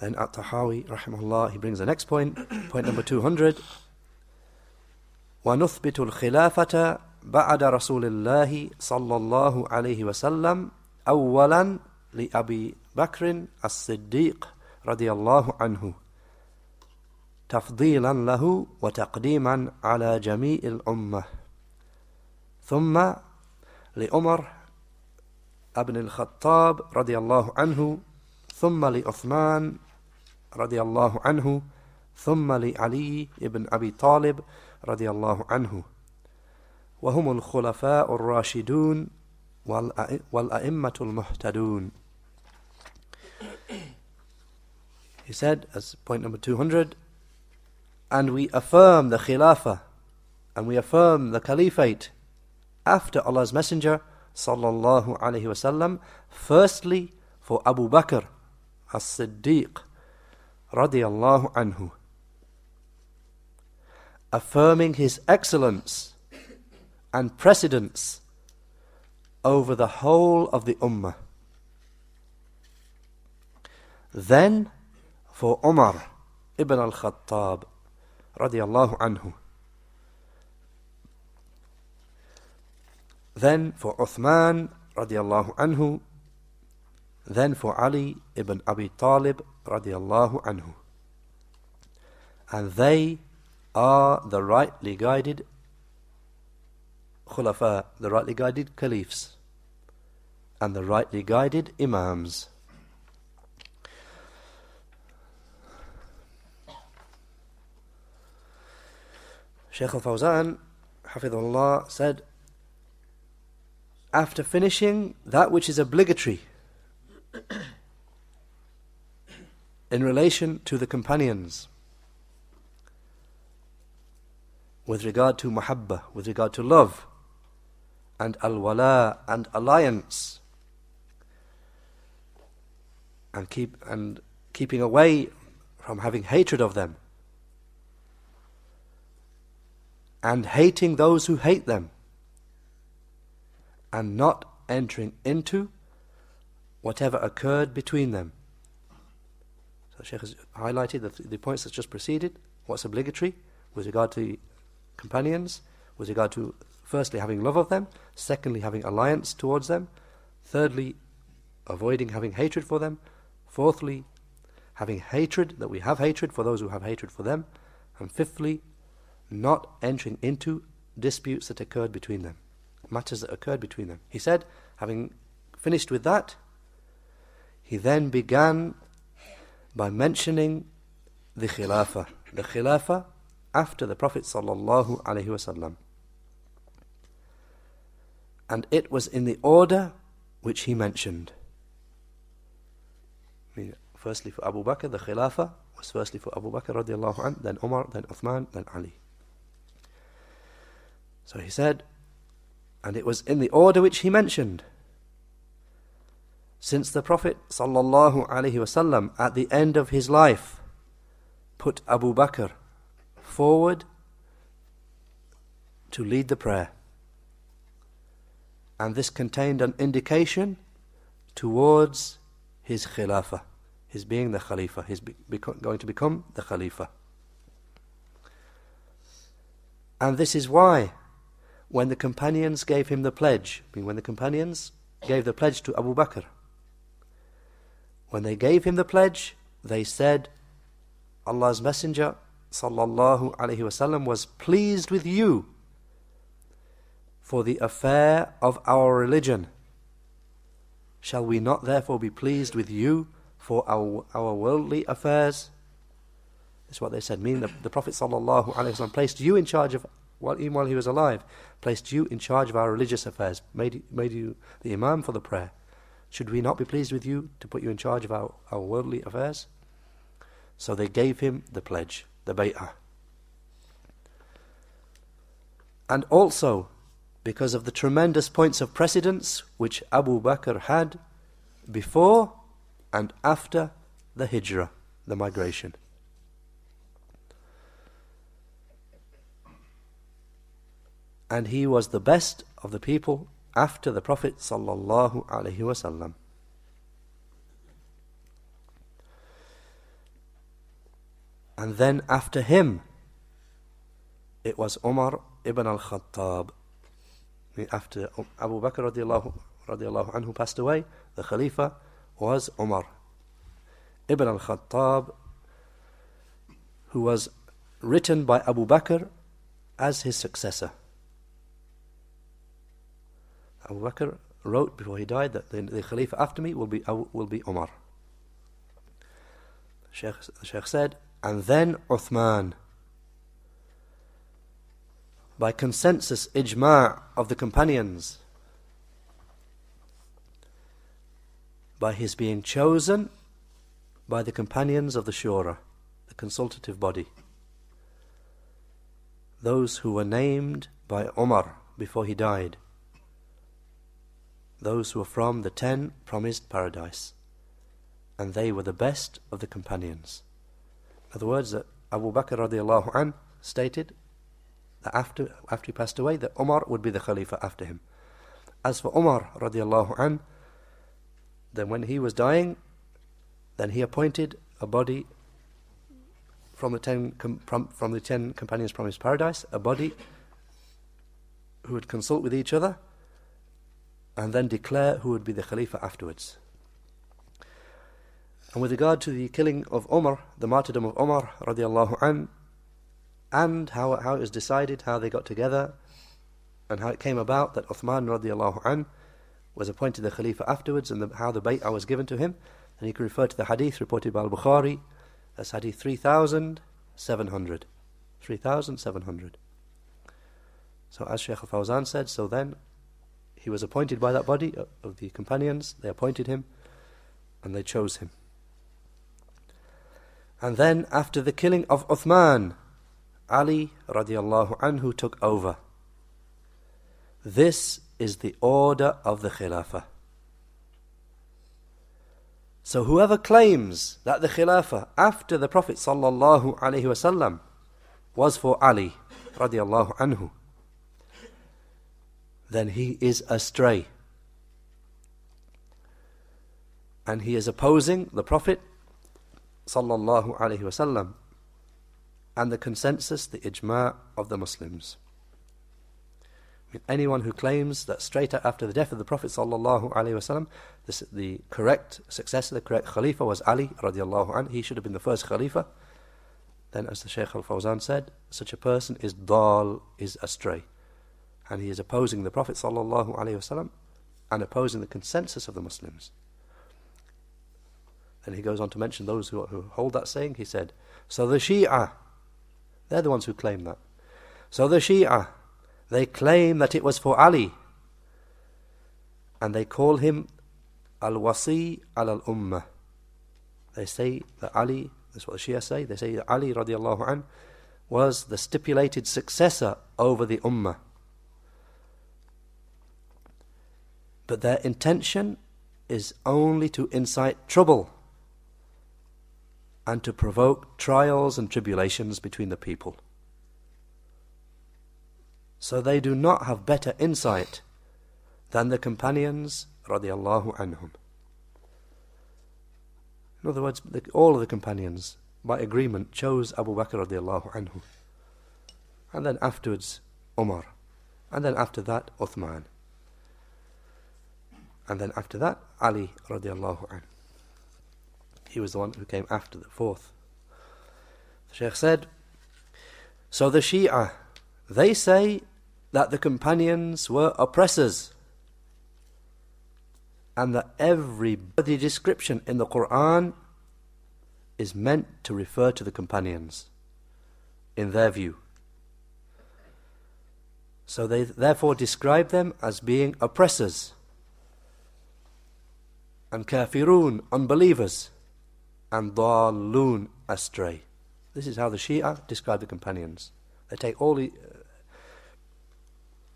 Then At-Tahawi, rahimahullah, he brings the next point, point number 200. ونثبت الخلافة بعد رسول الله صلى الله عليه وسلم أولا لأبي بكر الصديق رضي الله عنه تفضيلا له وتقديما على جميع الأمة ثم لعمر ابن الخطاب رضي الله عنه ثم لعثمان رضي الله عنه ثم لعلي بن أبي طالب رضي الله عنه وهم الخلفاء الراشدون والأئمة المهتدون He said, as point number 200, and we affirm the Khilafah and we affirm the Caliphate after Allah's Messenger sallallahu alaihi wasallam, firstly for Abu Bakr as-Siddiq radiyallahu anhu, affirming his excellence and precedence over the whole of the Ummah. Then for Umar ibn al-Khattab radiyallahu anhu. Then for Uthman radiallahu anhu. Then for Ali ibn Abi Talib radiallahu anhu. And they are the rightly guided khulafa, the rightly guided caliphs, and the rightly guided imams. Shaykh al-Fawzan, Hafidhullah, said, after finishing that which is obligatory in relation to the companions, with regard to muhabba, with regard to love, and al-wala, and alliance, and keep and keeping away from having hatred of them, and hating those who hate them, and not entering into whatever occurred between them. So Sheikh has highlighted the, the points that just preceded, what's obligatory with regard to companions, with regard to firstly having love of them, secondly having alliance towards them, thirdly avoiding having hatred for them, fourthly having hatred, that we have hatred for those who have hatred for them, and fifthly not entering into disputes that occurred between them, matters that occurred between them. He said, having finished with that, he then began by mentioning the Khilafah. The Khilafah after the Prophet sallallahu alaihi wasallam. And it was in the order which he mentioned. I mean, firstly for Abu Bakr, the Khilafah was firstly for Abu Bakr radiallahu anh, then Umar, then Uthman, then Ali. So he said, and it was in the order which he mentioned. Since the Prophet wasallam at the end of his life put Abu Bakr forward to lead the prayer. And this contained an indication towards his khilafah, his being the khalifa, his be- going to become the khalifa. And this is why, when the companions gave him the pledge, I mean, when the companions gave the pledge to Abu Bakr, when they gave him the pledge, they said, Allah's Messenger sallallahu alaihi wasallam was pleased with you for the affair of our religion. Shall we not therefore be pleased with you for our, our worldly affairs? That's what they said. Meaning the, the Prophet sallallahu alaihi wasallam placed you in charge of, while, even while he was alive, placed you in charge of our religious affairs, made, made you the imam for the prayer. Should we not be pleased with you to put you in charge of our, our worldly affairs? So they gave him the pledge, the bay'ah. And also, because of the tremendous points of precedence which Abu Bakr had before and after the hijrah, the migration. And he was the best of the people after the Prophet sallallahu alaihi wasallam. And then after him, it was Umar ibn al-Khattab. After Abu Bakr radiallahu, radiallahu anhu passed away, the Khalifa was Umar ibn al-Khattab, who was written by Abu Bakr as his successor. Abu Bakr wrote before he died that the, the Khalifa after me will be, uh, will be Umar. Sheikh, Sheikh said, and then Uthman. By consensus, ijma' of the companions, by his being chosen by the companions of the Shura, the consultative body, those who were named by Umar before he died, those who were from the ten promised paradise and they were the best of the companions. In other words, that Abu Bakr radiallahu an stated that after, after he passed away, that Umar would be the Khalifa after him. As for Umar radiallahu an, then when he was dying, then he appointed a body from the ten from the ten companions promised paradise, a body who would consult with each other and then declare who would be the Khalifa afterwards. And with regard to the killing of Umar, the martyrdom of Umar radiallahu an, and how, how it was decided, how they got together, and how it came about that Uthman radiallahu an was appointed the Khalifa afterwards, and the, how the bay'ah was given to him, and you can refer to the hadith reported by Al-Bukhari, that's hadith 3700. 3700. So as Shaykh al-Fawzan said, so then he was appointed by that body uh, of the companions, they appointed him, and they chose him. And then after the killing of Uthman, Ali radiallahu anhu took over. This is the order of the Khilafah. So whoever claims that the Khilafah after the Prophet sallallahu alaihi wasallam was for Ali radiallahu anhu, then he is astray. And he is opposing the Prophet sallallahu alaihi wasallam and the consensus, the ijma' of the Muslims. Anyone who claims that straight after the death of the Prophet sallallahu alaihi wasallam, the correct successor, the correct Khalifa was Ali radiallahu anh, he should have been the first Khalifa. Then, as the Shaykh al Fawzan said, such a person is dal, is astray, and he is opposing the Prophet and opposing the consensus of the Muslims. Then he goes on to mention those who, who hold that saying. He said, So the Shia, they're the ones who claim that. So the Shia, they claim that it was for Ali. And they call him Al Wasi Al Ummah. They say that Ali, that's what the Shia say, they say that Ali radiallahu an was the stipulated successor over the Ummah. But their intention is only to incite trouble and to provoke trials and tribulations between the people. So they do not have better insight than the companions radiallahu anhum. In other words, all of the companions, by agreement, chose Abu Bakr radiallahu anhu. And then afterwards, Umar. And then after that, Uthman. And then after that, Ali radiallahu anhu. He was the one who came after the fourth. The Sheikh said, So the Shia, they say that the companions were oppressors and that every description in the Quran is meant to refer to the companions in their view. So they therefore describe them as being oppressors and kafirun, unbelievers and dallun astray. This is how the Shia describe the companions. They take all the uh,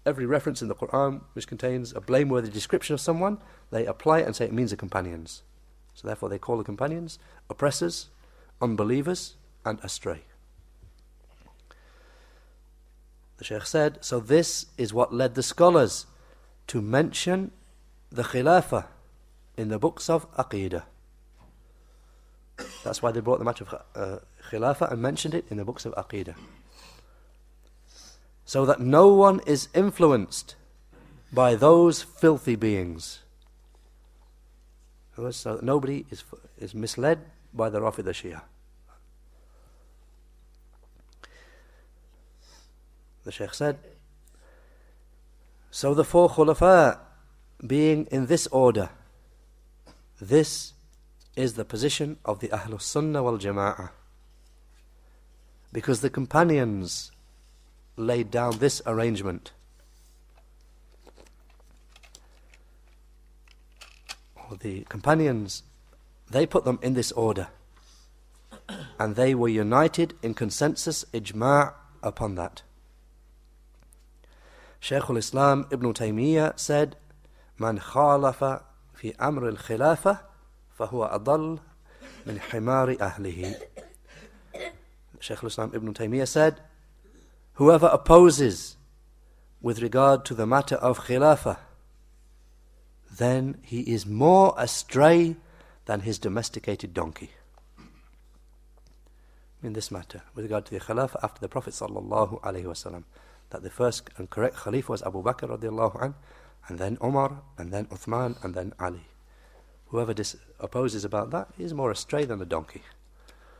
every reference in the Quran which contains a blameworthy description of someone, they apply it and say it means the companions. So therefore they call the companions oppressors, unbelievers, and astray. The Shaykh said, so this is what led the scholars to mention the Khilafah in the books of Aqidah. That's why they brought the matter of uh, Khilafah and mentioned it in the books of Aqidah. So that no one is influenced by those filthy beings. So that nobody is, is misled by the Rafida Shia. The Sheikh said, So the four Khulafa being in this order, this is the position of the Ahlus Sunnah wal Jama'ah. Because the companions laid down this arrangement. Or the companions, they put them in this order. And they were united in consensus, ijma' upon that. Shaykh al Islam ibn Taymiyyah said, Man khalafa في أمر الخلافة فهو أضل من حمار أهله Shaykh al-Islam Ibn Taymiyyah said, Whoever opposes with regard to the matter of khilafah, then he is more astray than his domesticated donkey. In this matter, with regard to the khilafah after the Prophet sallallahu alaihi wasallam, that the first and correct Khalifa was Abu Bakr radiallahu anh, and then Umar, and then Uthman, and then Ali. Whoever opposes about that is more astray than a donkey.